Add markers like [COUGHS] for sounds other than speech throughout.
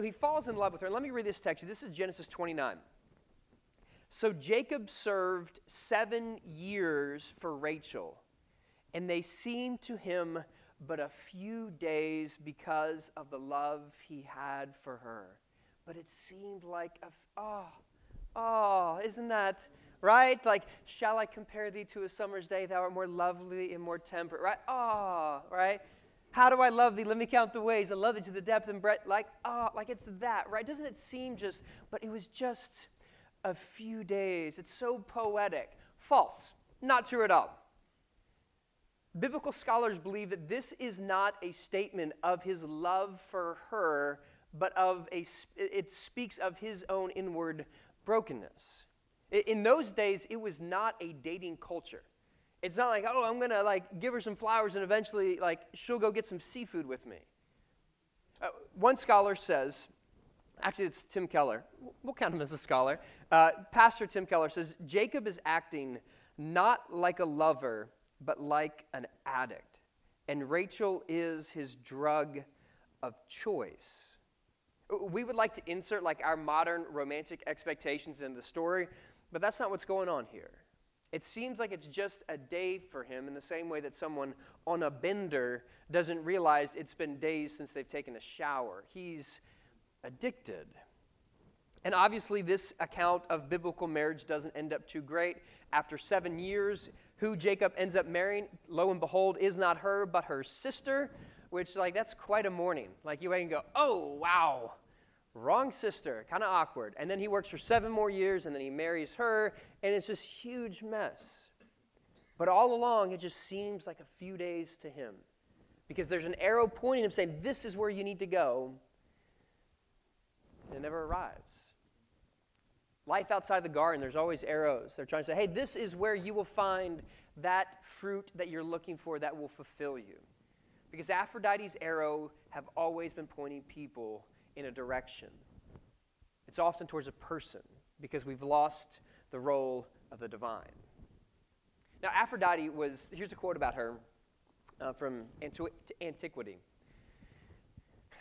he falls in love with her. Let me read this text. This is Genesis 29. So Jacob served seven years for Rachel, and they seemed to him but a few days because of the love he had for her. But it seemed like, a, oh, oh, isn't that right? Like, shall I compare thee to a summer's day? Thou art more lovely and more temperate, right? Oh, right? How do I love thee? Let me count the ways. I love thee to the depth and breadth. Like, oh, like it's that, right? Doesn't it seem just, but it was just a few days. It's so poetic. False. Not true at all. Biblical scholars believe that this is not a statement of his love for her, but of a, it speaks of his own inward brokenness. In those days, it was not a dating culture. It's not like, oh, I'm going to like give her some flowers and eventually like she'll go get some seafood with me. Uh, one scholar says, actually it's Tim Keller. We'll count him as a scholar. Uh, Pastor Tim Keller says, Jacob is acting not like a lover, but like an addict. And Rachel is his drug of choice. We would like to insert like our modern romantic expectations in the story, but that's not what's going on here. It seems like it's just a day for him in the same way that someone on a bender doesn't realize it's been days since they've taken a shower. He's addicted. And obviously, this account of biblical marriage doesn't end up too great. After seven years, who Jacob ends up marrying, lo and behold, is not her, but her sister, which, like, that's quite a morning. Like, you can go, oh, wow, wrong sister, kind of awkward. And then he works for seven more years, and then he marries her, and it's this huge mess. But all along, it just seems like a few days to him because there's an arrow pointing him saying, This is where you need to go. And it never arrives. Life outside the garden, there's always arrows. They're trying to say, Hey, this is where you will find that fruit that you're looking for that will fulfill you. Because Aphrodite's arrow have always been pointing people in a direction. It's often towards a person because we've lost the role of the divine. Now, Aphrodite was, here's a quote about her uh, from Antiquity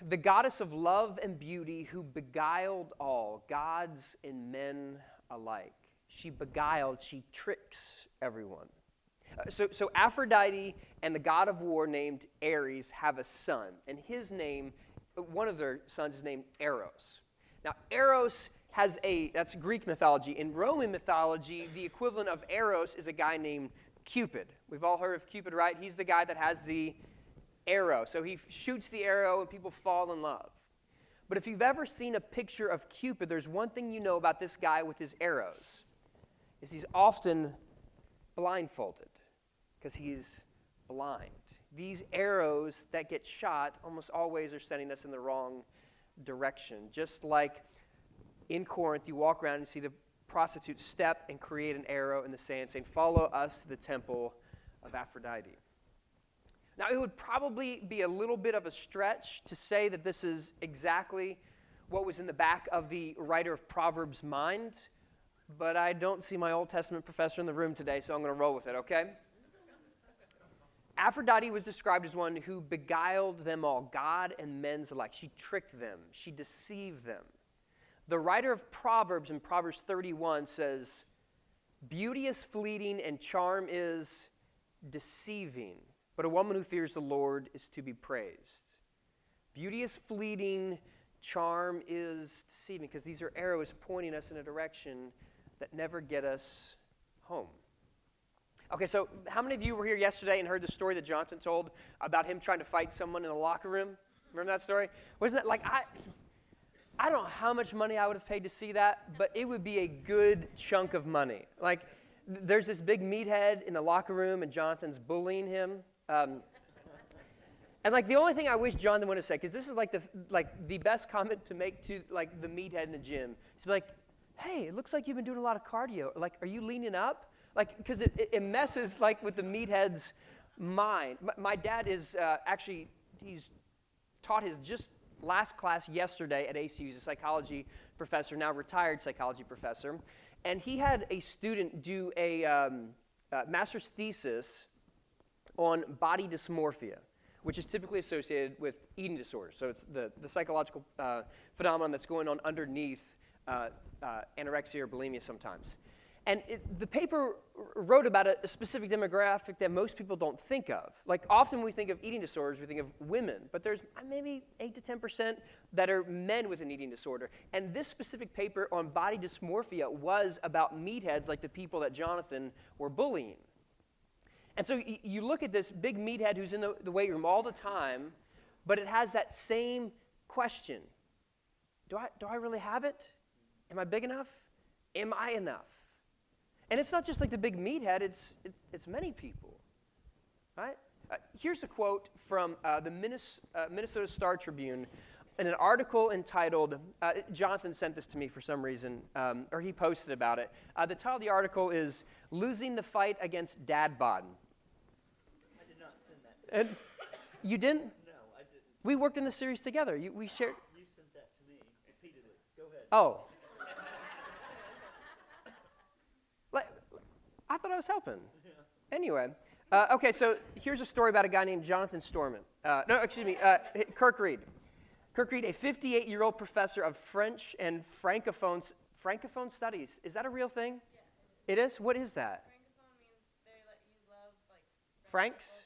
the goddess of love and beauty who beguiled all, gods and men alike. She beguiled, she tricks everyone. Uh, so, so Aphrodite and the god of war named Ares have a son, and his name, one of their sons is named Eros. Now, Eros has a, that's Greek mythology. In Roman mythology, the equivalent of Eros is a guy named Cupid. We've all heard of Cupid, right? He's the guy that has the arrow. So he shoots the arrow and people fall in love. But if you've ever seen a picture of Cupid, there's one thing you know about this guy with his arrows. Is he's often blindfolded because he's blind. These arrows that get shot almost always are sending us in the wrong direction. Just like in Corinth, you walk around and see the prostitute step and create an arrow in the sand saying, Follow us to the temple of Aphrodite. Now, it would probably be a little bit of a stretch to say that this is exactly what was in the back of the writer of Proverbs' mind, but I don't see my Old Testament professor in the room today, so I'm going to roll with it, okay? Aphrodite was described as one who beguiled them all, God and men's alike. She tricked them, she deceived them. The writer of Proverbs in Proverbs 31 says, Beauty is fleeting and charm is deceiving, but a woman who fears the Lord is to be praised. Beauty is fleeting, charm is deceiving, because these are arrows pointing us in a direction that never get us home. Okay, so how many of you were here yesterday and heard the story that Johnson told about him trying to fight someone in the locker room? Remember that story? Wasn't that like I I don't know how much money I would have paid to see that, but it would be a good chunk of money. Like, there's this big meathead in the locker room, and Jonathan's bullying him. Um, and like the only thing I wish Jonathan would have said, because this is like the like the best comment to make to like the meathead in the gym, is like, "Hey, it looks like you've been doing a lot of cardio. Like, are you leaning up? Like, because it, it, messes like with the meathead's mind. My, my dad is uh, actually he's taught his just last class yesterday at ACU. He's a psychology professor, now retired psychology professor. And he had a student do a um, uh, master's thesis on body dysmorphia. which is typically associated with eating disorders. So it's the, the psychological uh, phenomenon that's going on underneath uh, uh, anorexia or bulimia sometimes. And it, the paper wrote about a, a, specific demographic that most people don't think of. Like often we think of eating disorders, we think of women, but there's uh, maybe 8 to 10% that are men with an eating disorder. And this specific paper on body dysmorphia was about meatheads like the people that Jonathan were bullying. And so y- you look at this big meathead who's in the, the weight room all the time, but it has that same question do I, do I really have it? Am I big enough? Am I enough? And it's not just like the big meathead, it's, it's, it's many people. Right? Uh, here's a quote from uh, the Minnes- uh, Minnesota Star Tribune in an article entitled, uh, Jonathan sent this to me for some reason, um, or he posted about it. Uh, the title of the article is Losing the Fight Against Dad Bod. I did not send that to And you didn't? No, I didn't. We worked in the series together. You, we shared. You sent that to me repeatedly. Go ahead. Oh. like, I thought I was helping. Anyway, uh, okay, so here's a story about a guy named Jonathan Storment. Uh, no, excuse me, uh, Kirk Read. Kirk Read, a 58 year old professor of French and Francophone, Francophone studies. Is that a real thing? Yeah. It is? What is that? Francophone means they let you love like French Franks?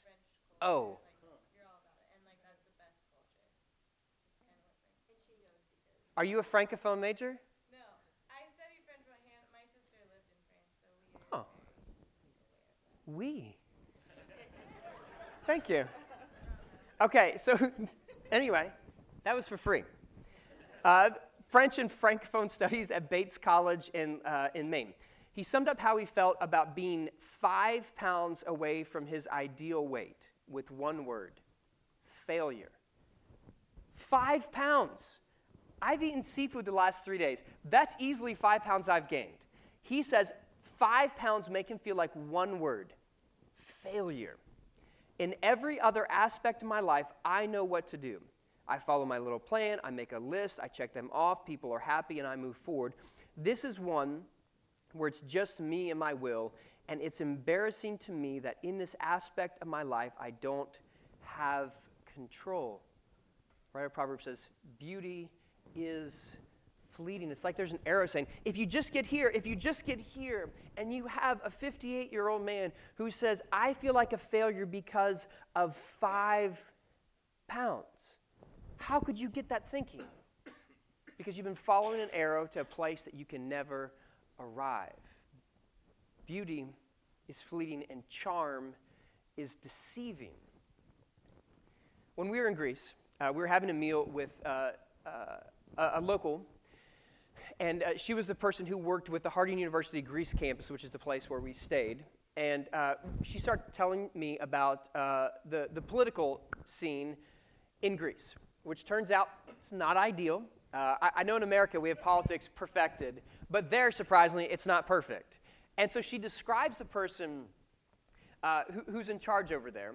culture. Oh. Like, you a Francophone major and like that's the best culture. It's kind of what Frank. And she knows because. Are you a Francophone major? No, I studied French, but Han- my sister lived in France, so we are Oh. We. Thank you. Okay, so [LAUGHS] anyway, that was for free. Uh, French and Francophone studies at Bates College in, uh, in Maine. He summed up how he felt about being five pounds away from his ideal weight with one word failure. Five pounds. I've eaten seafood the last three days. That's easily five pounds I've gained. He says five pounds make him feel like one word failure. In every other aspect of my life, I know what to do. I follow my little plan, I make a list, I check them off, people are happy, and I move forward. This is one where it's just me and my will, and it's embarrassing to me that in this aspect of my life, I don't have control. Right? Proverbs says, Beauty is fleeting. It's like there's an arrow saying, if you just get here, if you just get here, and you have a 58 year old man who says, I feel like a failure because of five pounds, how could you get that thinking? Because you've been following an arrow to a place that you can never arrive. Beauty is fleeting, and charm is deceiving. When we were in Greece, uh, we were having a meal with uh, uh, a, a local and uh, she was the person who worked with the Harding University Greece campus, which is the place where we stayed. And uh, she started telling me about uh, the, the political scene in Greece, which turns out it's not ideal. Uh, I, I know in America we have politics perfected, but there, surprisingly, it's not perfect. And so she describes the person uh, who, who's in charge over there.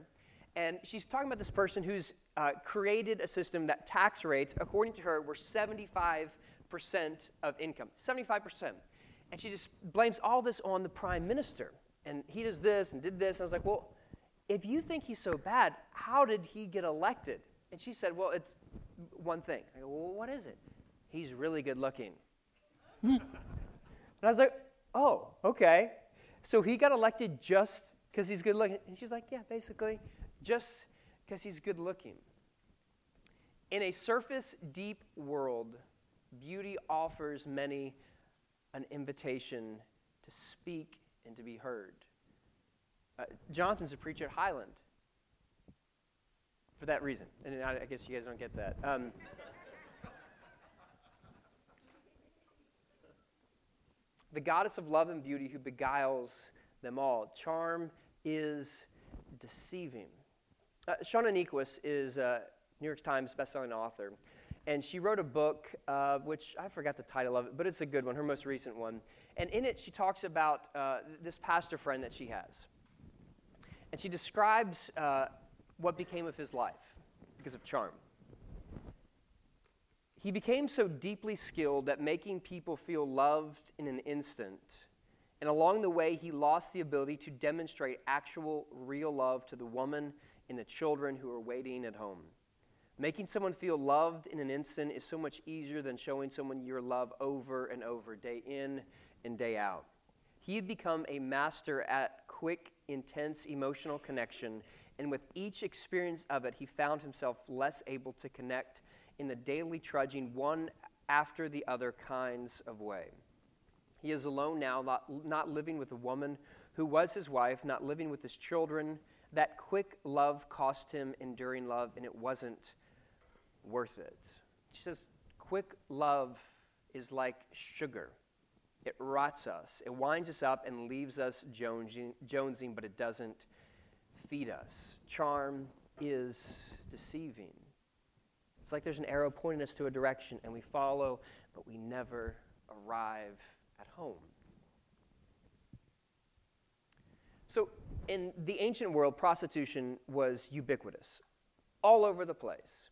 And she's talking about this person who's uh, created a system that tax rates, according to her, were 75 percent of income, 75%. And she just blames all this on the prime minister. And he does this and did this. And I was like, well, if you think he's so bad, how did he get elected? And she said, well, it's one thing. I go, well, what is it? He's really good looking. [LAUGHS] and I was like, oh, okay. So he got elected just because he's good looking. And she's like, yeah, basically, just because he's good looking. In a surface deep world, beauty offers many an invitation to speak and to be heard. Uh, Jonathan's a preacher at Highland for that reason. And I, I guess you guys don't get that. Um, the goddess of love and beauty who beguiles them all. Charm is deceiving. Uh, Shauna Niequist is a New York Times bestselling author and she wrote a book, uh, which I forgot the title of it, but it's a good one, her most recent one. And in it, she talks about uh, this pastor friend that she has. And she describes uh, what became of his life because of charm. He became so deeply skilled at making people feel loved in an instant. And along the way, he lost the ability to demonstrate actual, real love to the woman and the children who were waiting at home. Making someone feel loved in an instant is so much easier than showing someone your love over and over, day in and day out. He had become a master at quick, intense emotional connection, and with each experience of it, he found himself less able to connect in the daily trudging, one after the other kinds of way. He is alone now, not, not living with a woman who was his wife, not living with his children. That quick love cost him enduring love, and it wasn't worth it. She says, quick love is like sugar. It rots us, it winds us up and leaves us jonesing, jonesing, but it doesn't feed us. Charm is deceiving. It's like there's an arrow pointing us to a direction, and we follow, but we never arrive at home. So, in the ancient world, prostitution was ubiquitous, all over the place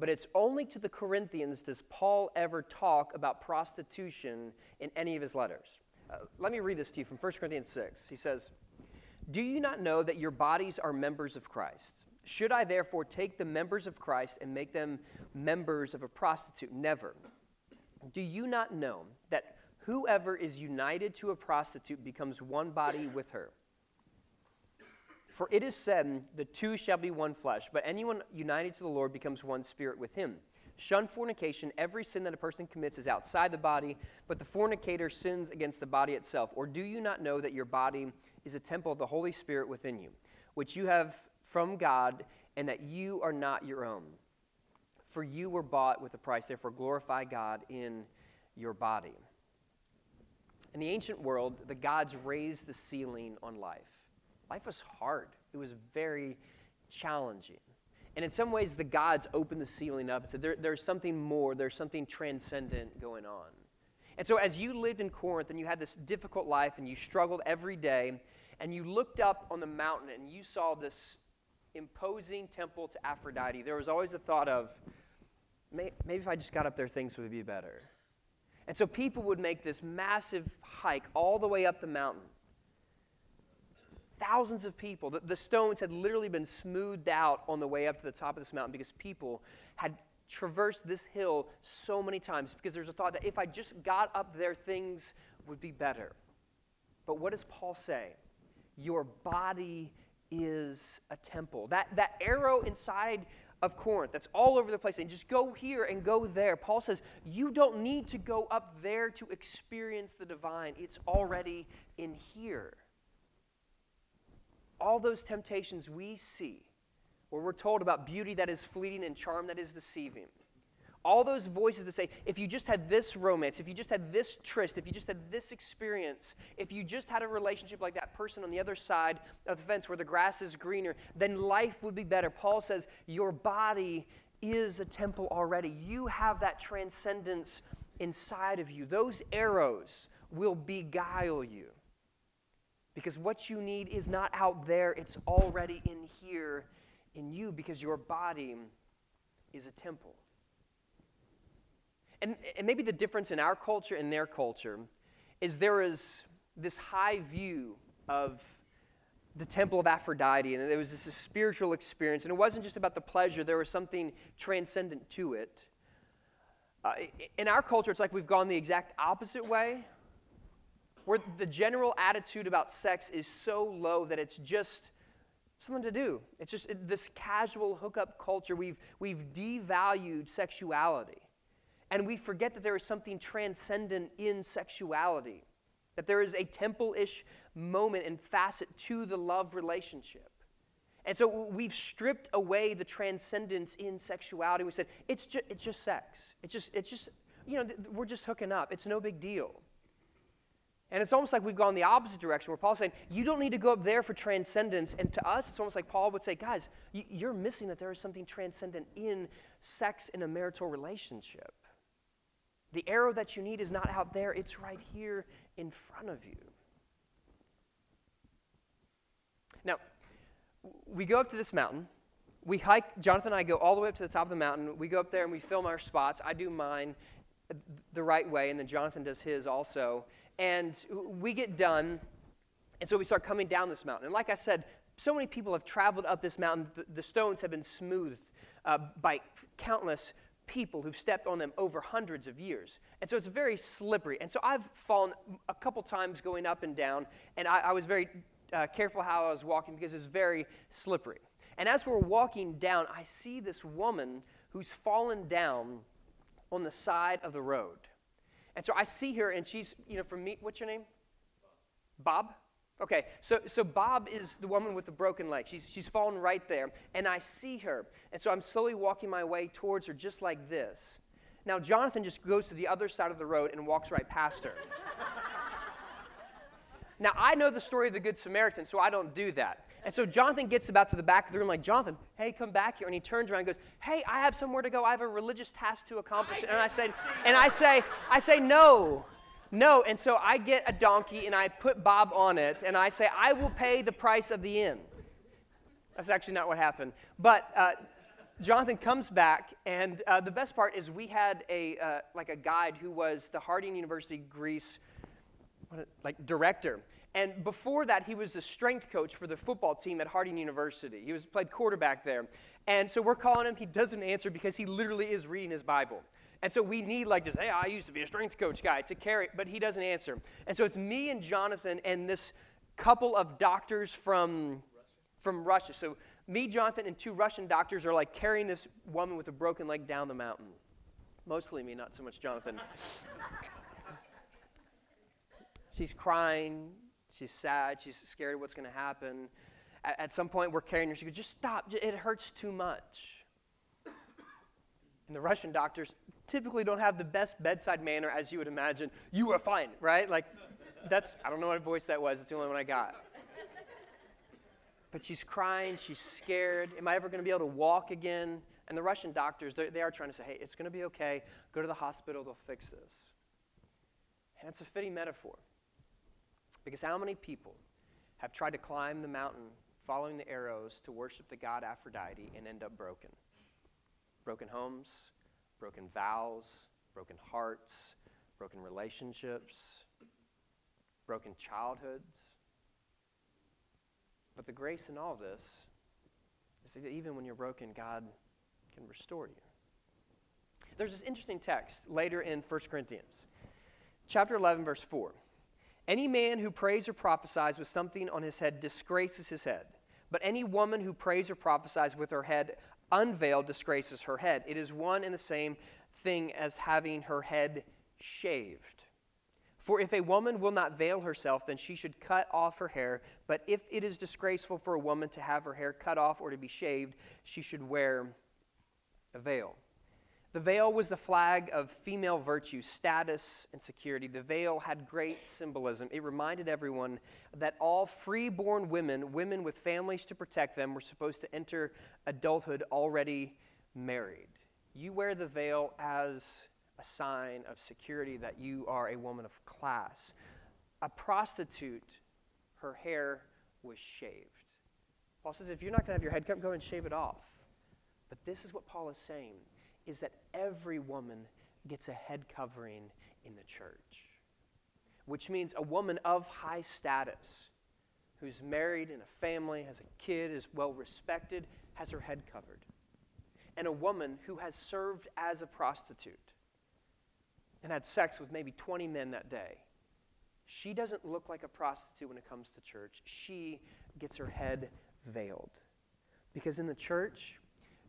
but it's only to the Corinthians does Paul ever talk about prostitution in any of his letters. Uh, let me read this to you from 1 Corinthians 6. He says, Do you not know that your bodies are members of Christ? Should I therefore take the members of Christ and make them members of a prostitute? Never. Do you not know that whoever is united to a prostitute becomes one body with her? For it is said, The two shall be one flesh, but anyone united to the Lord becomes one spirit with him. Shun fornication. Every sin that a person commits is outside the body, but the fornicator sins against the body itself. Or do you not know that your body is a temple of the Holy Spirit within you, which you have from God, and that you are not your own? For you were bought with a price, therefore glorify God in your body. In the ancient world, the gods raised the ceiling on life life was hard. It was very challenging. And in some ways, the gods opened the ceiling up and said, there, There's something more, there's something transcendent going on. And so, as you lived in Corinth and you had this difficult life and you struggled every day, and you looked up on the mountain and you saw this imposing temple to Aphrodite, there was always a thought of, maybe if I just got up there, things would be better. And so, people would make this massive hike all the way up the mountain thousands of people. The, the stones had literally been smoothed out on the way up to the top of this mountain because people had traversed this hill so many times because there's a thought that if I just got up there, things would be better. But what does Paul say? Your body is a temple. That, that arrow inside of Corinth that's all over the place, and just go here and go there. Paul says, You don't need to go up there to experience the divine, it's already in here all those temptations we see, where we're told about beauty that is fleeting and charm that is deceiving, all those voices that say, if you just had this romance, if you just had this tryst, if you just had this experience, if you just had a relationship like that person on the other side of the fence where the grass is greener, then life would be better. Paul says, Your body is a temple already. You have that transcendence inside of you. Those arrows will beguile you. Because what you need is not out there, it's already in here in you because your body is a temple. And, and maybe the difference in our culture and their culture is there is this high view of the temple of Aphrodite, and there was this spiritual experience, and it wasn't just about the pleasure, there was something transcendent to it. Uh, in our culture, it's like we've gone the exact opposite way where the general attitude about sex is so low that it's just something to do. It's just this casual hookup culture. We've, we've devalued sexuality. And we forget that there is something transcendent in sexuality, that there is a temple ish moment and facet to the love relationship. And so we've stripped away the transcendence in sexuality. We said, it's just, it's just sex. It's just, it's just, you know, we're just hooking up. It's no big deal. And it's almost like we've gone the opposite direction, where Paul's saying, you don't need to go up there for transcendence. And to us, it's almost like Paul would say, guys, you're missing that there is something transcendent in sex in a marital relationship. The arrow that you need is not out there, it's right here in front of you. Now, we go up to this mountain. We hike, Jonathan and I go all the way up to the top of the mountain. We go up there and we film our spots. I do mine the right way, and then Jonathan does his also. And we get done, and so we start coming down this mountain. And like I said, so many people have traveled up this mountain, the, the stones have been smoothed uh, by countless people who've stepped on them over hundreds of years. And so it's very slippery. And so I've fallen a couple times going up and down, and I, I was very uh, careful how I was walking because it's very slippery. And as we're walking down, I see this woman who's fallen down on the side of the road. And so I see her, and she's, you know, from me, what's your name? Bob? Okay, so, so Bob is the woman with the broken leg. She's, she's fallen right there, and I see her. And so I'm slowly walking my way towards her, just like this. Now, Jonathan just goes to the other side of the road and walks right past her. Now, I know the story of the Good Samaritan, so I don't do that. And so Jonathan gets about to the back of the room, like, Jonathan, hey, come back here. And he turns around and goes, Hey, I have somewhere to go. I have a religious task to accomplish. And I say, and I say, I say, no. No, and so I get a donkey and I put Bob on it and I say, I will pay the price of the inn. That's actually not what happened. But uh, Jonathan comes back, and uh, the best part is we had a uh, like a guide who was the Harding University Greece what, like director. And before that, he was the strength coach for the football team at Harding University. He was played quarterback there. And so we're calling him. He doesn't answer because he literally is reading his Bible. And so we need like this, hey, ah, I used to be a strength coach guy to carry, but he doesn't answer. And so it's me and Jonathan and this couple of doctors from, from Russia. So me, Jonathan, and two Russian doctors are like carrying this woman with a broken leg down the mountain. Mostly me, not so much Jonathan. [LAUGHS] she's crying, she's sad, she's scared of what's going to happen. At, at, some point, we're carrying her. She goes, just stop, it hurts too much. And the Russian doctors typically don't have the best bedside manner as you would imagine. You are fine, right? Like, that's, I don't know what voice that was. It's the only one I got. But she's crying, she's scared. Am I ever going to be able to walk again? And the Russian doctors, they are trying to say, hey, it's going to be okay. Go to the hospital, they'll fix this. And it's a fitting metaphor. Because how many people have tried to climb the mountain following the arrows to worship the god Aphrodite and end up broken? broken homes, broken vows, broken hearts, broken relationships, broken childhoods. But the grace in all this is that even when you're broken, God can restore you. There's this interesting text later in 1 Corinthians, chapter 11, verse 4. Any man who prays or prophesies with something on his head disgraces his head. But any woman who prays or prophesies with her head unveiled disgraces her head. It is one and the same thing as having her head shaved. For if a woman will not veil herself, then she should cut off her hair. But if it is disgraceful for a woman to have her hair cut off or to be shaved, she should wear a veil. The veil was the flag of female virtue, status, and security. The veil had great symbolism. It reminded everyone that all free-born women, women with families to protect them, were supposed to enter adulthood already married. You wear the veil as a sign of security that you are a woman of class. A prostitute, her hair was shaved. Paul says, if you're not going to have your head cut, go and shave it off. But this is what Paul is saying is that every woman gets a head covering in the church, which means a woman of high status who's married in a family, has a kid, is well respected, has her head covered. And a woman who has served as a prostitute and had sex with maybe 20 men that day. She doesn't look like a prostitute when it comes to church. She gets her head veiled. Because in the church,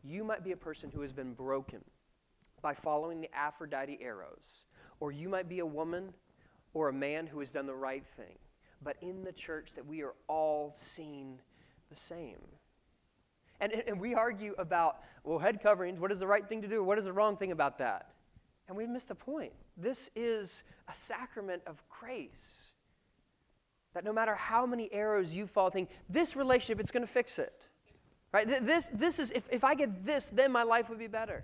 you might be a person who has been broken by following the Aphrodite arrows, or you might be a woman or a man who has done the right thing. But in the church, that we are all seen the same. And, and we argue about, well, head coverings, what is the right thing to do? What is the wrong thing about that? And we've missed a point. This is a sacrament of grace. That no matter how many arrows you fall, think this relationship, it's going to fix it. Right? This, this is, if, if I get this, then my life would be better.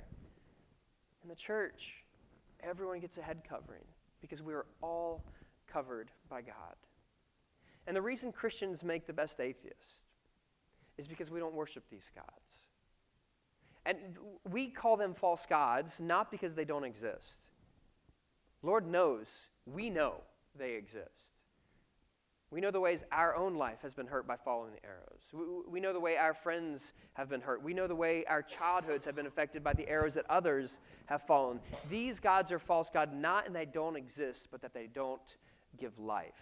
In the church, everyone gets a head covering because we are all covered by God. And the reason Christians make the best atheists is because we don't worship these gods. And we call them false gods not because they don't exist. Lord knows, we know they exist. We know the ways our own life has been hurt by following the arrows. We, we know the way our friends have been hurt. We know the way our childhoods have been affected by the arrows that others have fallen. These gods are false gods, not and they don't exist, but that they don't give life.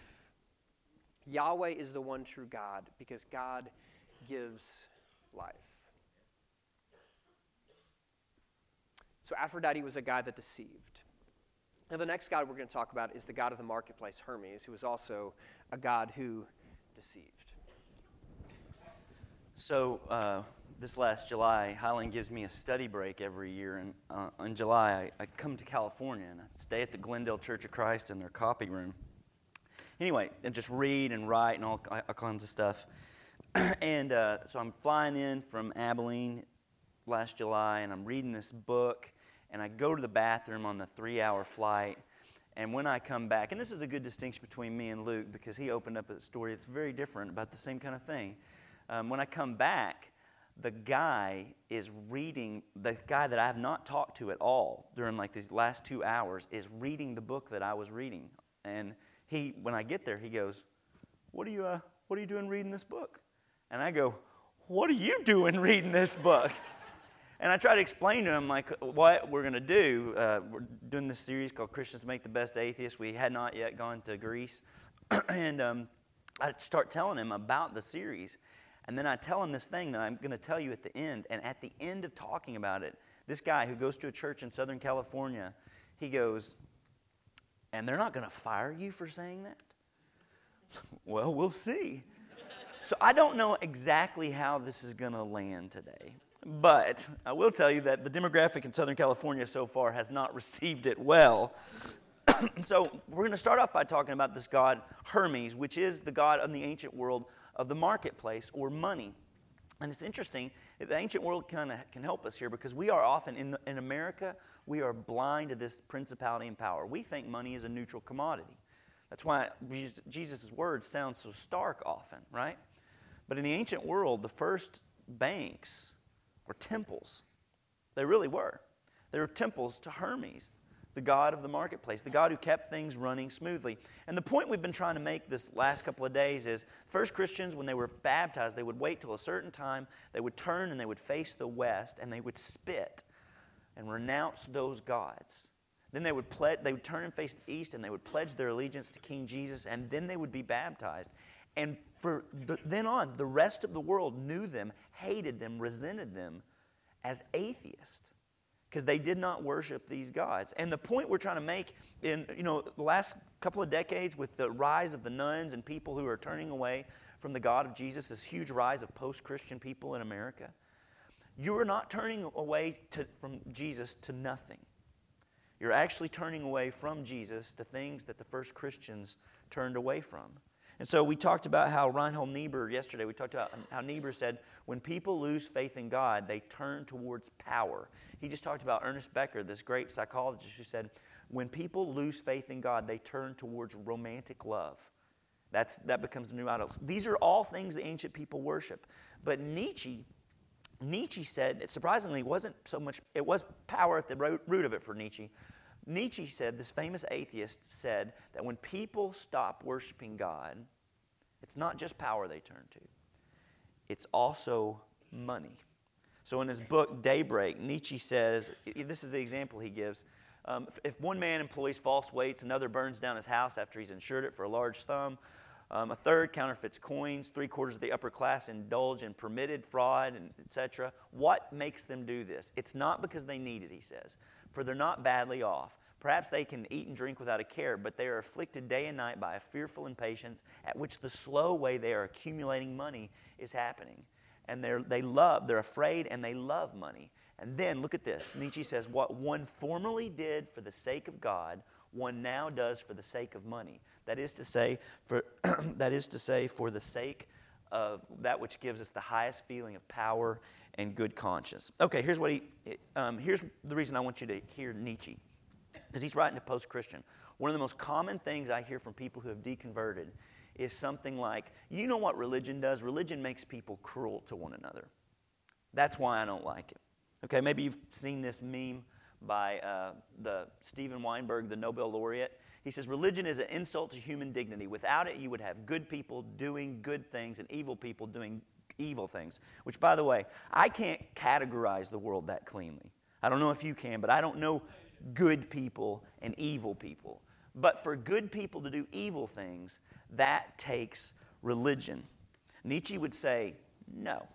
Yahweh is the one true God because God gives life. So Aphrodite was a god that deceived. Now, the next god we're going to talk about is the god of the marketplace, Hermes, who was also a god who deceived. So, uh, this last July, Highland gives me a study break every year. And uh, in July, I, I, come to California and I stay at the Glendale Church of Christ in their copy room. Anyway, and just read and write and all, all kinds of stuff. [CLEARS THROAT] and uh, so I'm flying in from Abilene last July and I'm reading this book. And I go to the bathroom on the three hour flight. And when I come back, and this is a good distinction between me and Luke because he opened up a story that's very different about the same kind of thing. Um, when I come back, the guy is reading, the guy that I have not talked to at all during like these last two hours is reading the book that I was reading. And he, when I get there, he goes, What are you, uh, what are you doing reading this book? And I go, What are you doing reading this book? And I try to explain to him like what we're going to do. Uh, we're doing this series called Christians Make the Best Atheists. We had not yet gone to Greece, [CLEARS THROAT] and um, I start telling him about the series, and then I tell him this thing that I'm going to tell you at the end. And at the end of talking about it, this guy who goes to a church in Southern California, he goes, "And they're not going to fire you for saying that." [LAUGHS] well, we'll see. So I don't know exactly how this is going to land today. But I will tell you that the demographic in Southern California so far has not [LAUGHS] received it well. [CLEARS THROAT] so we're going to start off by talking about this god Hermes, which is the god in the ancient world of the marketplace or money. And it's interesting, the ancient world kind of can help us here because we are often, in, the, in America, we are blind to this principality and power. We think money is a neutral commodity. That's why Jesus' words sound so stark often, right? But in the ancient world, the first banks were temples. They really were. They were temples to Hermes, the god of the marketplace, the god who kept things running smoothly. And the point we've been trying to make this last couple of days is first Christians, when they were baptized, they would wait till a certain time, they would turn and they would face the west, and they would spit and renounce those gods. Then they would, ple- they would turn and face the east, and they would pledge their allegiance to King Jesus, and then they would be baptized. And for the, then on, the rest of the world knew them, hated them, resented them as atheists because they did not worship these gods. And the point we're trying to make in you know the last couple of decades with the rise of the nones and people who are turning away from the God of Jesus, this huge rise of post-Christian people in America, you are not turning away to, from Jesus to nothing. You're actually turning away from Jesus to things that the first Christians turned away from. And so we talked about how Reinhold Niebuhr yesterday, we talked about how Niebuhr said, when people lose faith in God, they turn towards power. He just talked about Ernest Becker, this great psychologist, who said, when people lose faith in God, they turn towards romantic love. That's, that becomes the new idols. These are all things the ancient people worship. But Nietzsche, Nietzsche said, surprisingly, wasn't so much, it was power at the root of it for Nietzsche. Nietzsche said, this famous atheist said, that when people stop worshiping God, it's not just power they turn to, it's also money. So in his book, Daybreak, Nietzsche says this is the example he gives. Um, if one man employs false weights, another burns down his house after he's insured it for a large sum, um, a third counterfeits coins, three quarters of the upper class indulge in permitted fraud, etc. What makes them do this? It's not because they need it, he says, for they're not badly off. Perhaps they can eat and drink without a care, but they are afflicted day and night by a fearful impatience at which the slow way they are accumulating money is happening. And they're, they love, they're afraid and they love money. And then look at this Nietzsche says, What one formerly did for the sake of God, one now does for the sake of money. That is to say, for, [CLEARS THROAT] that is to say, for the sake of that which gives us the highest feeling of power and good conscience. Okay, here's what he, um, here's the reason I want you to hear Nietzsche, because he's writing to post Christian. One of the most common things I hear from people who have deconverted is something like, you know what religion does? Religion makes people cruel to one another. That's why I don't like it. Okay, maybe you've seen this meme by uh, the Steven Weinberg, the Nobel laureate. He says, Religion is an insult to human dignity. Without it, you would have good people doing good things and evil people doing evil things. Which, by the way, I can't categorize the world that cleanly. I don't know if you can, but I don't know good people and evil people. But for good people to do evil things, that takes religion. Nietzsche would say, no,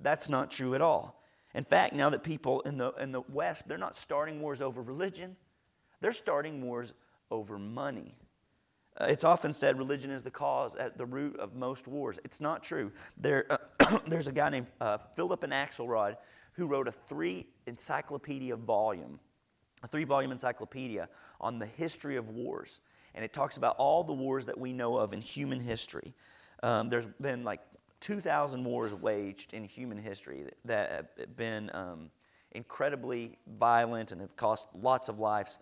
that's not true at all. In fact, now that people in the, in the West, they're not starting wars over religion, they're starting wars over money. Uh, it's often said religion is the cause at the root of most wars. It's not true. There, uh, [CLEARS THROAT] there's a guy named uh, Phillips and Axelrod who wrote a three encyclopedia volume, a three volume encyclopedia on the history of wars. And it talks about all the wars that we know of in human history. Um, there's been like 2,000 wars waged in human history that have been um, incredibly violent and have cost lots of lives.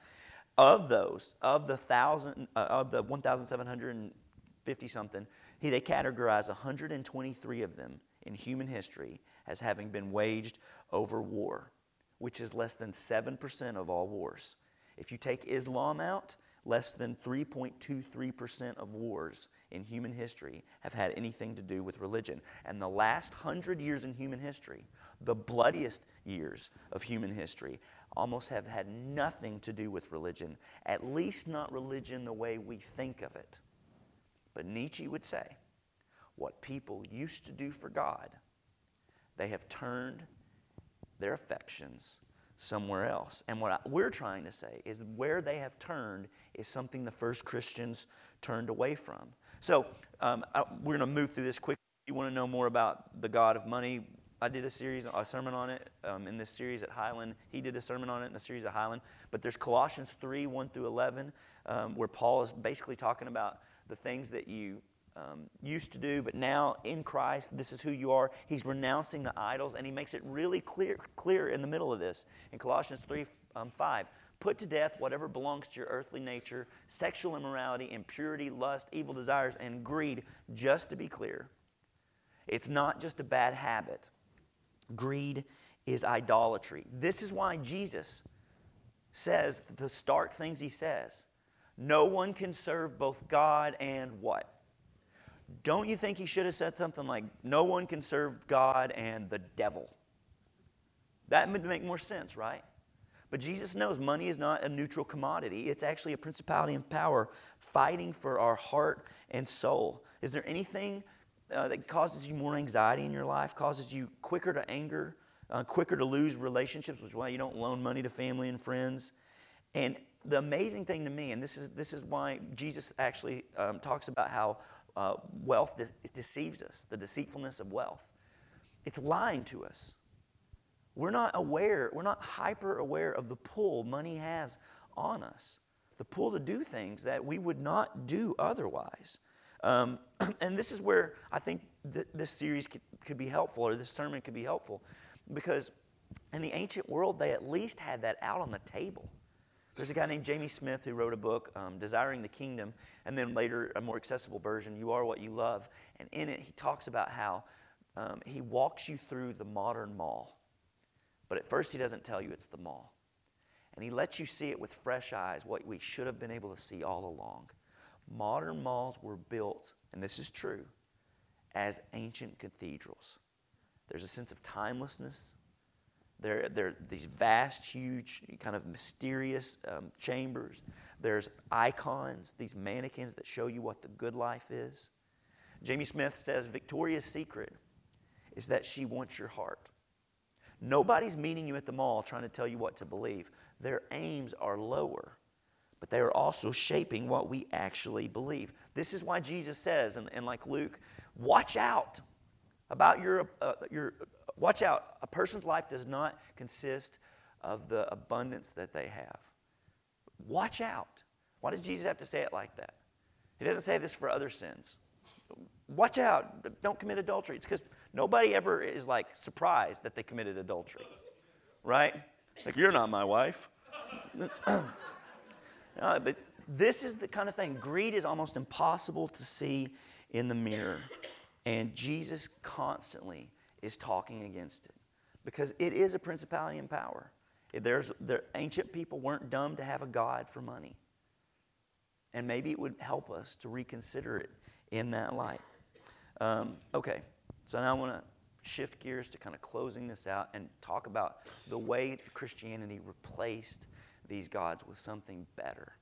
Of those, of the thousand, uh, of the 1,750 something, he, they categorize 123 of them in human history as having been waged over war, which is less than 7% of all wars. If you take Islam out, less than 3.23% of wars in human history have had anything to do with religion. And the last hundred years in human history, the bloodiest years of human history, almost have had nothing to do with religion, at least not religion the way we think of it. But Nietzsche would say, what people used to do for God, they have turned their affections somewhere else. And what we're trying to say is where they have turned is something the first Christians turned away from. So um, I, we're going to move through this quickly. If you want to know more about the God of money, I did a series, a sermon on it um, in this series at Highland. He did a sermon on it in the series at Highland. But there's Colossians 3 1 through 11, um, where Paul is basically talking about the things that you um, used to do, but now in Christ, this is who you are. He's renouncing the idols, and he makes it really clear, clear in the middle of this. In Colossians 3 um, 5, put to death whatever belongs to your earthly nature sexual immorality, impurity, lust, evil desires, and greed. Just to be clear, it's not just a bad habit. Greed is idolatry. This is why Jesus says the stark things he says. No one can serve both God and what? Don't you think he should have said something like, No one can serve God and the devil? That would make more sense, right? But Jesus knows money is not a neutral commodity. It's actually a principality and power fighting for our heart and soul. Is there anything uh, that causes you more anxiety in your life, causes you quicker to anger, uh, quicker to lose relationships, which is why you don't loan money to family and friends? And the amazing thing to me, and this is, this is why Jesus actually um, talks about how uh, wealth de- deceives us, the deceitfulness of wealth. It's lying to us. We're not aware, we're not hyper aware of the pull money has on us, the pull to do things that we would not do otherwise. Um, [CLEARS THROAT] and this is where I think th- this series could, could be helpful, or this sermon could be helpful, because in the ancient world, they at least had that out on the table. There's a guy named Jamie Smith who wrote a book, um, Desiring the Kingdom, and then later a more accessible version, You Are What You Love. And in it, he talks about how um, he walks you through the modern mall. But at first, he doesn't tell you it's the mall. And he lets you see it with fresh eyes, what we should have been able to see all along. Modern malls were built, and this is true, as ancient cathedrals. There's a sense of timelessness, there, there are these vast, huge, kind of mysterious um, chambers. There's icons, these mannequins that show you what the good life is. Jamie Smith says Victoria's secret is that she wants your heart. Nobody's meeting you at the mall trying to tell you what to believe. Their aims are lower, but they are also shaping what we actually believe. This is why Jesus says, and, and like Luke, watch out about your, uh, your Watch out. A person's life does not consist of the abundance that they have. Watch out. Why does Jesus have to say it like that? He doesn't say this for other sins. Watch out. Don't commit adultery. It's because nobody ever is like surprised that they committed adultery, right? Like, you're not my wife. [CLEARS THROAT] no, but this is the kind of thing. Greed is almost impossible to see in the mirror. And Jesus constantly is talking against it because it is a principality and power. There's, the ancient people weren't dumb to have a God for money. And maybe it would help us to reconsider it in that light. Um, okay, so now I want to shift gears to kind of closing this out and talk about the way Christianity replaced these gods with something better.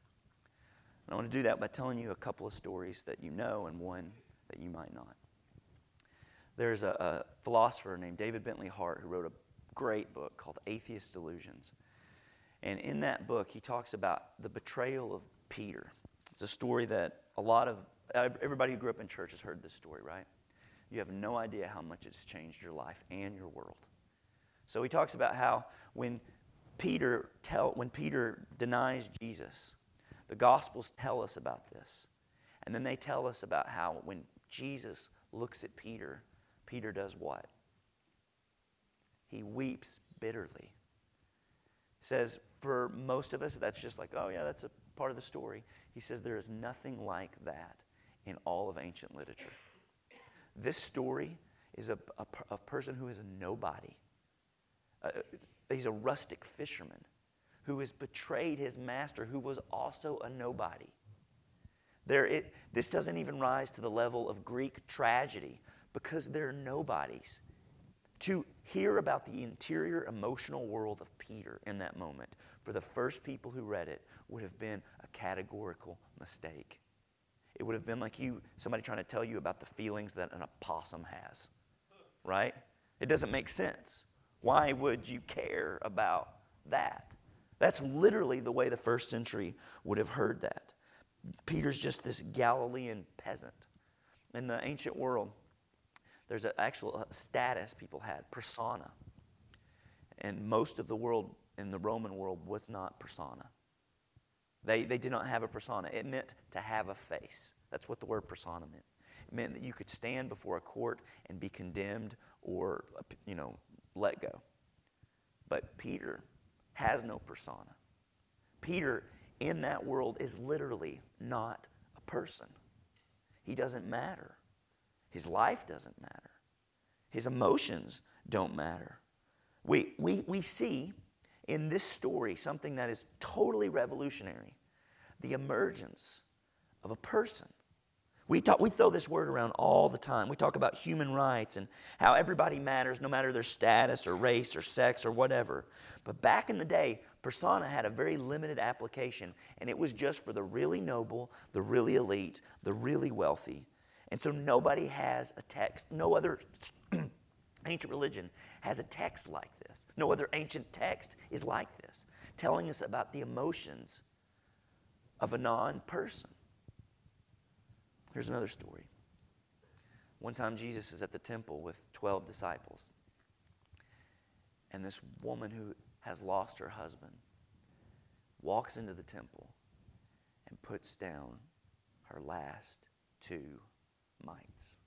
And I want to do that by telling you a couple of stories that you know and one that you might not. There's a, a philosopher named David Bentley Hart who wrote a great book called Atheist Delusions. And in that book, he talks about the betrayal of Peter. It's a story that a lot of everybody who grew up in church has heard this story, right? You have no idea how much it's changed your life and your world. So he talks about how when Peter tell when Peter denies Jesus, the gospels tell us about this. And then they tell us about how when Jesus looks at Peter, Peter does what? He weeps bitterly. He says, for most of us, that's just like, oh, yeah, that's a part of the story. He says, there is nothing like that in all of ancient literature. This story is a, a, a person who is a nobody. Uh, he's a rustic fisherman who has betrayed his master, who was also a nobody. There, it, this doesn't even rise to the level of Greek tragedy because they're nobodies. To hear about the interior emotional world of Peter in that moment, for the first people who read it, would have been a categorical mistake. It would have been like you, somebody trying to tell you about the feelings that an opossum has, right? It doesn't make sense. Why would you care about that? That's literally the way the first century would have heard that. Peter's just this Galilean peasant. In the ancient world, there's an actual uh, status people had, persona. And most of the world in the Roman world was not persona. They, they did not have a persona. It meant to have a face. That's what the word persona meant. It meant that you could stand before a court and be condemned or, uh, you know, let go. But Peter has no persona. Peter, in that world, is literally not a person. He doesn't matter. His life doesn't matter. His emotions don't matter. We, we, we see in this story something that is totally revolutionary the emergence of a person. We, talk, we throw this word around all the time. We talk about human rights and how everybody matters, no matter their status or race or sex or whatever. But back in the day, persona had a very limited application, and it was just for the really noble, the really elite, the really wealthy. And so nobody has a text, no other [CLEARS THROAT] ancient religion has a text like this. No other ancient text is like this, telling us about the emotions of a non person. Here's another story. One time, Jesus is at the temple with 12 disciples, and this woman who has lost her husband walks into the temple and puts down her last two mites.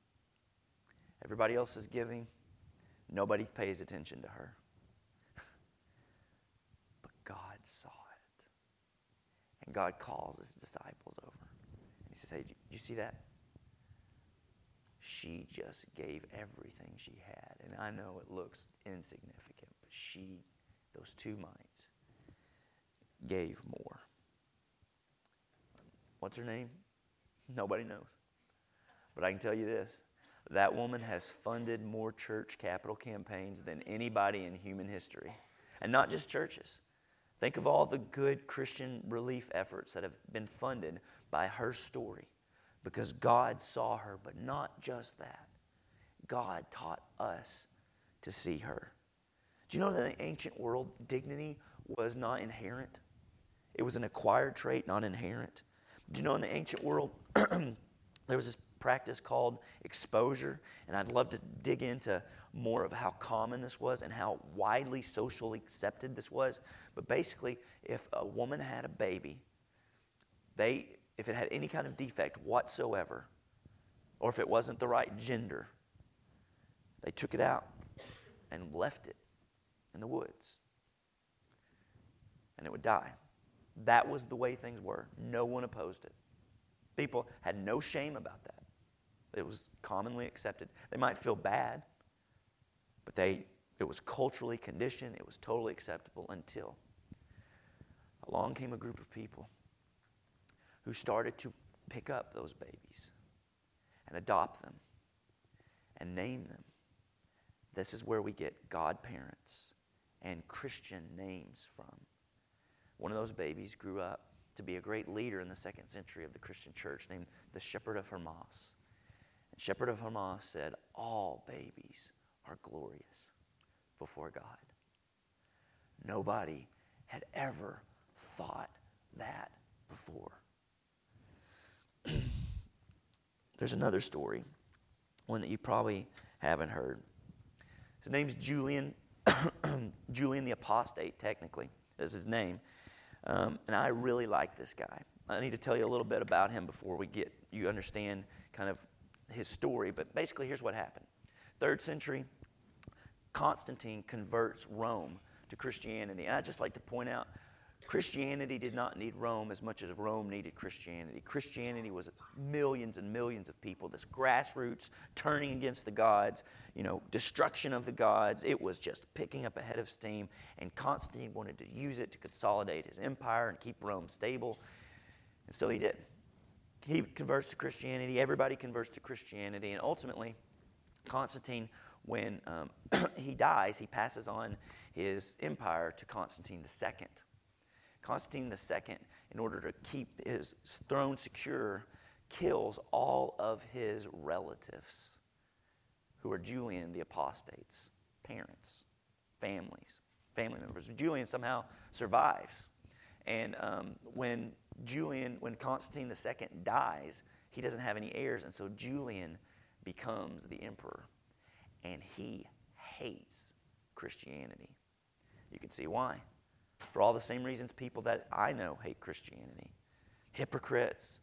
Everybody else is giving, nobody pays attention to her. [LAUGHS] but God saw it. And God calls his disciples over. He says, Hey, did you see that? She just gave everything she had. And I know it looks insignificant, but she, those two mites, gave more. What's her name? Nobody knows. But I can tell you this that woman has funded more church capital campaigns than anybody in human history. And not just churches. Think of all the good Christian relief efforts that have been funded by her story because God saw her, but not just that. God taught us to see her. Do you know that in the ancient world, dignity was not inherent? It was an acquired trait, not inherent. Do you know in the ancient world, [CLEARS THROAT] there was this practice called exposure, and I'd love to dig into more of how common this was and how widely socially accepted this was. But basically, if a woman had a baby, they, if it had any kind of defect whatsoever, or if it wasn't the right gender, they took it out and left it in the woods. And it would die. That was the way things were. No one opposed it. People had no shame about that. It was commonly accepted. They might feel bad, but they, it was culturally conditioned, it was totally acceptable until along came a group of people who started to pick up those babies and adopt them and name them. This is where we get godparents and Christian names from. One of those babies grew up to be a great leader in the second century of the Christian church named the Shepherd of Hermas. And Shepherd of Hermas said, All babies are glorious before God. Nobody had ever thought that before. There's another story, one that you probably haven't heard. His name's Julian, [COUGHS] Julian the Apostate, technically, is his name. Um, and I really like this guy. I need to tell you a little bit about him before we get you understand kind of his story. But basically, here's what happened. Third century, Constantine converts Rome to Christianity. And I'd just like to point out Christianity did not need Rome as much as Rome needed Christianity. Christianity was millions and millions of people, this grassroots turning against the gods, you know, destruction of the gods. It was just picking up a head of steam, and Constantine wanted to use it to consolidate his empire and keep Rome stable. And so he did. He converts to Christianity, everybody converts to Christianity, and ultimately, Constantine, when um, [CLEARS THROAT] he dies, he passes on his empire to Constantine II. Constantine II, in order to keep his throne secure, kills all of his relatives, who are Julian the apostate's parents, families, family members. Julian somehow survives. And um, when Julian, when Constantine II dies, he doesn't have any heirs, and so Julian becomes the emperor. And he hates Christianity. You can see why for all the same reasons people that I know hate Christianity. Hypocrites.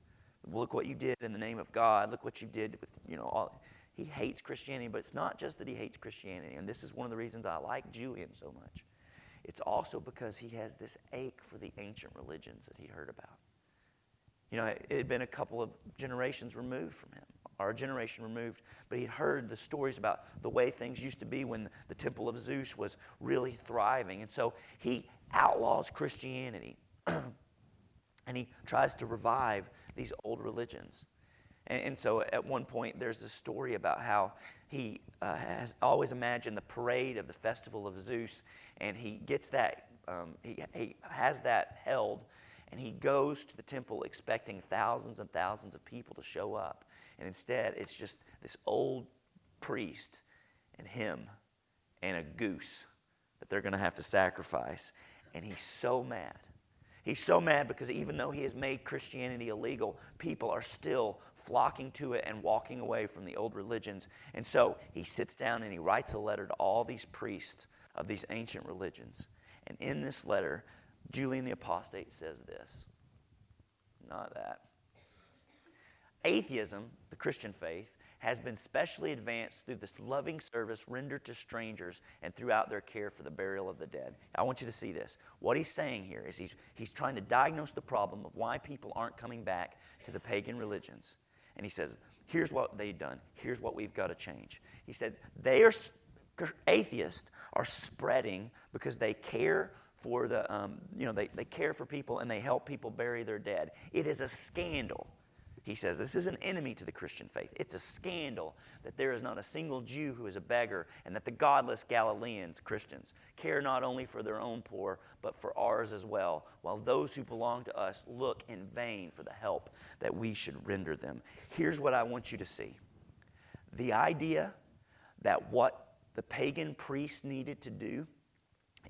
Look what you did in the name of God. Look what you did with, you know, all. He hates Christianity, but it's not just that he hates Christianity. And this is one of the reasons I like Julian so much. It's also because he has this ache for the ancient religions that he heard about. You know, it had been a couple of generations removed from him, or a generation removed, but he'd heard the stories about the way things used to be when the temple of Zeus was really thriving. And so he outlaws Christianity [CLEARS THROAT] and he tries to revive these old religions. And, and, so at one point, there's this story about how he uh, has always imagined the parade of the festival of Zeus, and he gets that, um, he, he has that held, and he goes to the temple expecting thousands and thousands of people to show up. And instead, it's just this old priest and him and a goose that they're going to have to sacrifice. And he's so mad. He's so mad because even though he has made Christianity illegal, people are still flocking to it and walking away from the old religions. And so he sits down and he writes a letter to all these priests of these ancient religions. And in this letter, Julian the Apostate says this not that. Atheism, the Christian faith, has been specially advanced through this loving service rendered to strangers and throughout their care for the burial of the dead. I want you to see this. What he's saying here is he's, he's trying to diagnose the problem of why people aren't coming back to the pagan religions. And he says, here's what they've done. Here's what we've got to change. He said, they are, atheists are spreading because they care for the, um, you know, they, they care for people and they help people bury their dead. It is a scandal he says this is an enemy to the Christian faith. It's a scandal that there is not a single Jew who is a beggar, and that the godless Galileans, Christians, care not only for their own poor, but for ours as well, while those who belong to us look in vain for the help that we should render them. Here's what I want you to see the idea that what the pagan priests needed to do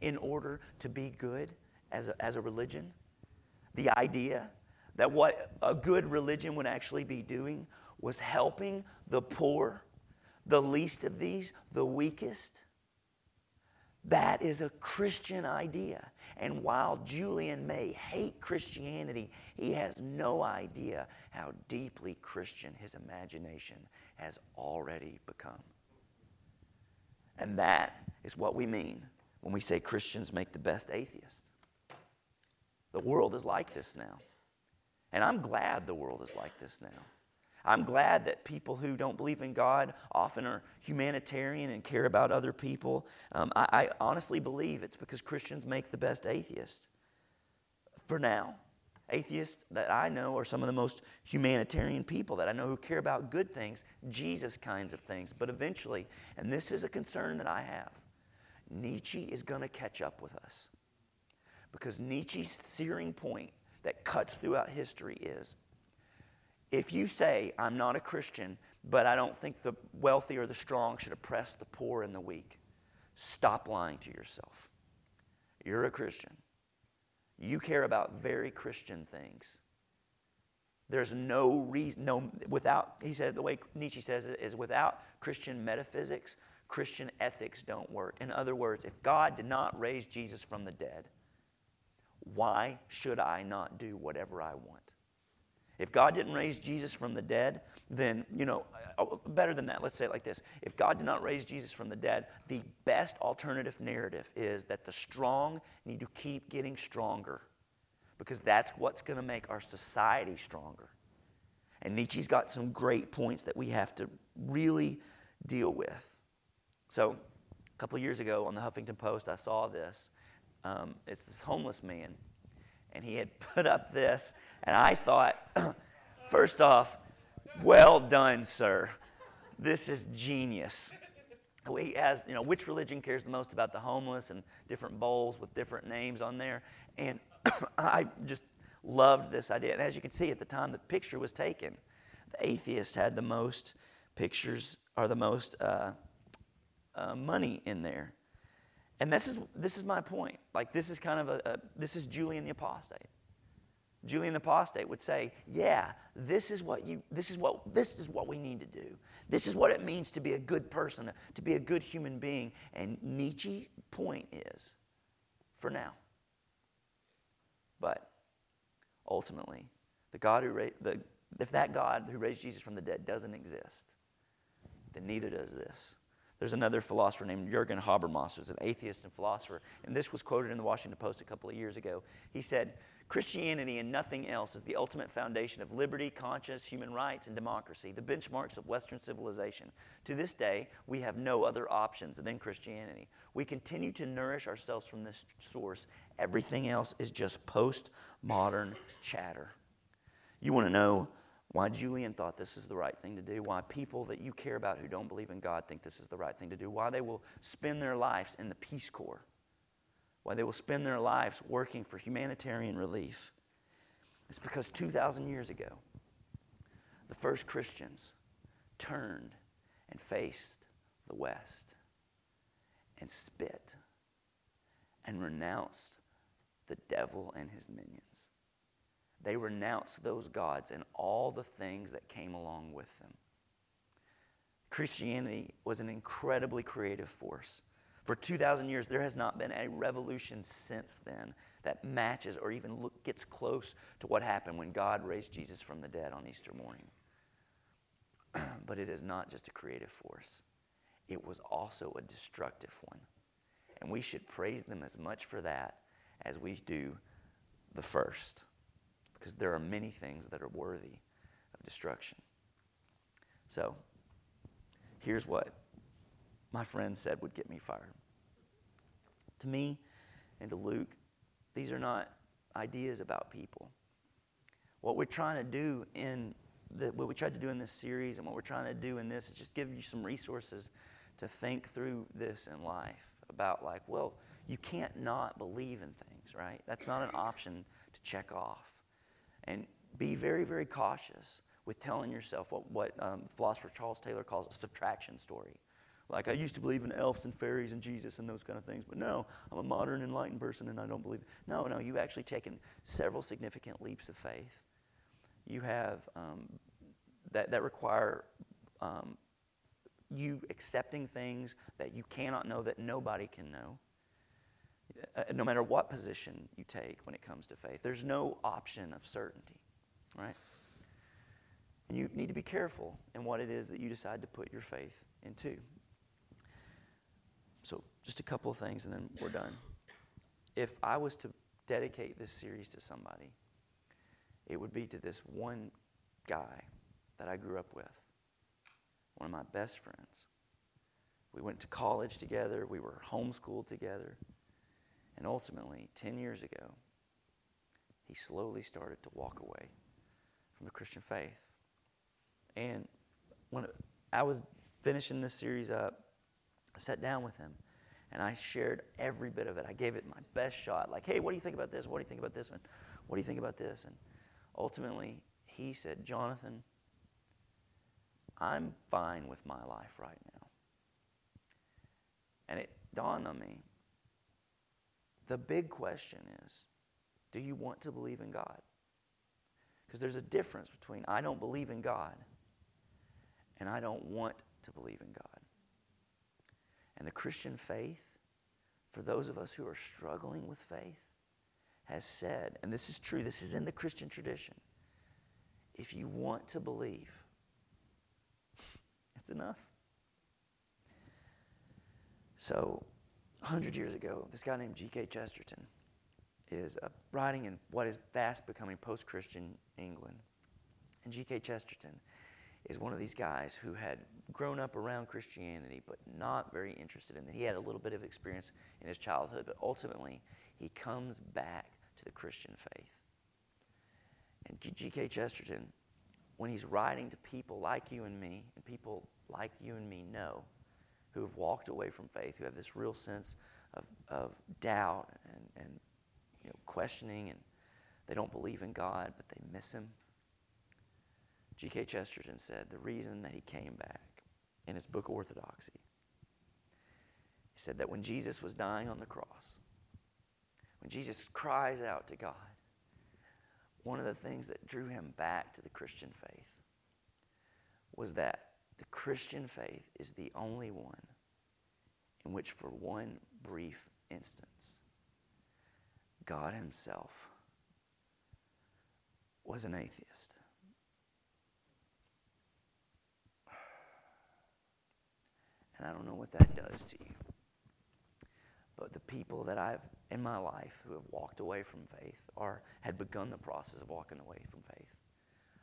in order to be good as a, as a religion, the idea that what a good religion would actually be doing was helping the poor, the least of these, the weakest. That is a Christian idea. And while Julian may hate Christianity, he has no idea how deeply Christian his imagination has already become. And that is what we mean when we say Christians make the best atheists. The world is like this now. And I'm glad the world is like this now. I'm glad that people who don't believe in God often are humanitarian and care about other people. Um, I, I honestly believe it's because Christians make the best atheists for now. Atheists that I know are some of the most humanitarian people that I know who care about good things, Jesus kinds of things. But eventually, and this is a concern that I have, Nietzsche is going to catch up with us. Because Nietzsche's searing point that cuts throughout history is if you say, I'm not a Christian, but I don't think the wealthy or the strong should oppress the poor and the weak, stop lying to yourself. You're a Christian. You care about very Christian things. There's no reason, no, without, he said, the way Nietzsche says it is without Christian metaphysics, Christian ethics don't work. In other words, if God did not raise Jesus from the dead, why should I not do whatever I want? If God didn't raise Jesus from the dead, then, you know, uh, better than that, let's say it like this. If God did not raise Jesus from the dead, the best alternative narrative is that the strong need to keep getting stronger because that's what's going to make our society stronger. And Nietzsche's got some great points that we have to really deal with. So, a couple years ago on the Huffington Post, I saw this. Um, it's this homeless man, and he had [LAUGHS] put up this and I thought, [CLEARS THROAT] first off, well done, sir. This is genius. He has, you know, which religion cares the most about the homeless and different bowls with different names on there. And [CLEARS THROAT] I just loved this idea. And as you can see, at the time the picture was taken, the atheist had the most pictures or the most uh, uh, money in there. And this is, this is my point. Like, this is kind of a, a this is Julian the Apostate. Julian the Apostate would say, Yeah, this is what you this is what this is what we need to do. This is what it means to be a good person, to be a good human being. And Nietzsche's point is, for now. But ultimately, the God who raised, the, if that God who raised Jesus from the dead doesn't exist, then neither does this. There's another philosopher named Jürgen Habermas, who's an atheist and philosopher, and this was quoted in the Washington Post a couple of years ago. He said, Christianity and nothing else is the ultimate foundation of liberty, conscience, human rights, and democracy, the benchmarks of Western civilization. To this day, we have no other options than Christianity. We continue to nourish ourselves from this source. Everything else is just post-modern chatter. You want to know why Julian thought this is the right thing to do, why people that you care about who don't believe in God think this is the right thing to do, why they will spend their lives in the Peace Corps why they will spend their lives working for humanitarian relief. It's because 2,000 years ago, the first Christians turned and faced the West and spit and renounced the devil and his minions. They renounced those gods and all the things that came along with them. Christianity was an incredibly creative force. For 2,000 years, there has not been a revolution since then that matches or even look, gets close to what happened when God raised Jesus from the dead on Easter morning. [CLEARS THROAT] but it is not just a creative force, it was also a destructive one. And we should praise them as much for that as we do the first, because there are many things that are worthy of destruction. So, here's what my friend said would get me fired. To me and to Luke, these are not ideas about people. What we're trying to do in the, what we tried to do in this series and what we're trying to do in this is just give you some resources to think through this in life about like, well, you can't not believe in things, right? That's not an option to check off. And be very, very cautious with telling yourself what, what um, philosopher Charles Taylor calls a subtraction story. Like I used to believe in elves and fairies and Jesus and those kind of things, but no, I'm a modern enlightened person and I don't believe. No, no, you've actually taken several significant leaps of faith. You have um, that that require um, you accepting things that you cannot know that nobody can know. Uh, no matter what position you take when it comes to faith, there's no option of certainty, right? And you need to be careful in what it is that you decide to put your faith into. So, just a couple of things and then we're done. If I was to dedicate this series to somebody, it would be to this one guy that I grew up with, one of my best friends. We went to college together, we were homeschooled together, and ultimately, 10 years ago, he slowly started to walk away from the Christian faith. And when I was finishing this series up, I sat down with him and I shared every bit of it. I gave it my best shot. Like, hey, what do you think about this? What do you think about this one? What do you think about this? And ultimately, he said, Jonathan, I'm fine with my life right now. And it dawned on me the big question is do you want to believe in God? Because there's a difference between I don't believe in God and I don't want to believe in God. And the Christian faith, for those of us who are struggling with faith, has said, and this is true, this is in the Christian tradition if you want to believe, [LAUGHS] it's enough. So, 100 years ago, this guy named G.K. Chesterton is uh, writing in what is fast becoming post Christian England. And G.K. Chesterton is one of these guys who had grown up around Christianity but not very interested in it. He had a little bit of experience in his childhood, but ultimately he comes back to the Christian faith. And G.K. Chesterton, when he's writing to people like you and me, and people like you and me know, who have walked away from faith, who have this real sense of, of doubt and, and you know, questioning, and they don't believe in God, but they miss Him. G.K. Chesterton said the reason that he came back in his book Orthodoxy, he said that when Jesus was dying on the cross, when Jesus cries out to God, one of the things that drew him back to the Christian faith was that the Christian faith is the only one in which, for one brief instance, God Himself was an atheist. And I don't know what that does to you. But the people that I've in my life who have walked away from faith or had begun the process of walking away from faith,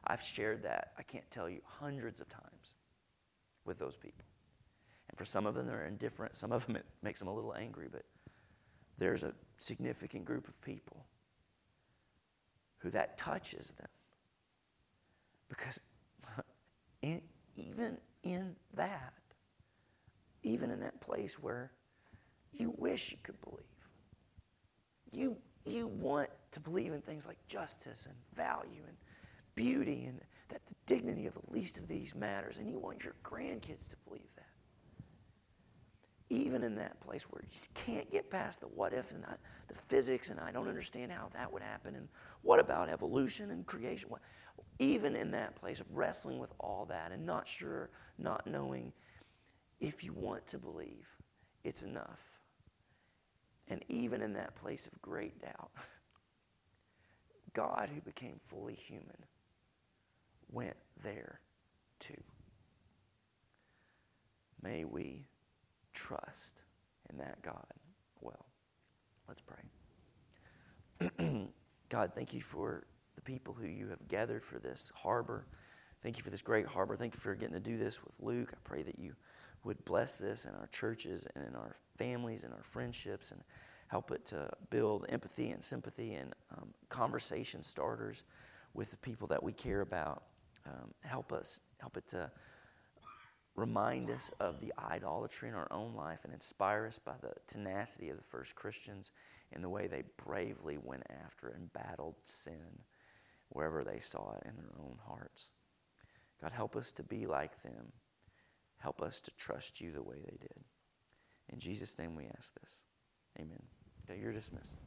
I've shared that, I can't tell you, hundreds of times with those people. And for some of them, they're indifferent. Some of them, it makes them a little angry. But there's a significant group of people who that touches them. Because [LAUGHS] in, even in that, even in that place where you wish you could believe, you, you want to believe in things like justice and value and beauty and that the dignity of the least of these matters, and you want your grandkids to believe that. Even in that place where you just can't get past the what if and the physics, and I don't understand how that would happen, and what about evolution and creation? What, Even in that place of wrestling with all that and not sure, not knowing, if you want to believe, it's enough. And even in that place of great doubt, [LAUGHS] God, who became fully human, went there too. May we trust in that God well. Let's pray. [CLEARS THROAT] God, thank you for the people who you have gathered for this harbor. Thank you for this great harbor. Thank you for getting to do this with Luke. I pray that you would bless this in our churches and in our families and our friendships and help it to build empathy and sympathy and um, conversation starters with the people that we care about um, help us, help it to remind us of the idolatry in our own life and inspire us by the tenacity of the first Christians in the way they bravely went after and battled sin wherever they saw it in their own hearts. God, help us to be like them. Help us to trust you the way they did. In Jesus' name we ask this. Amen. Okay, you're dismissed.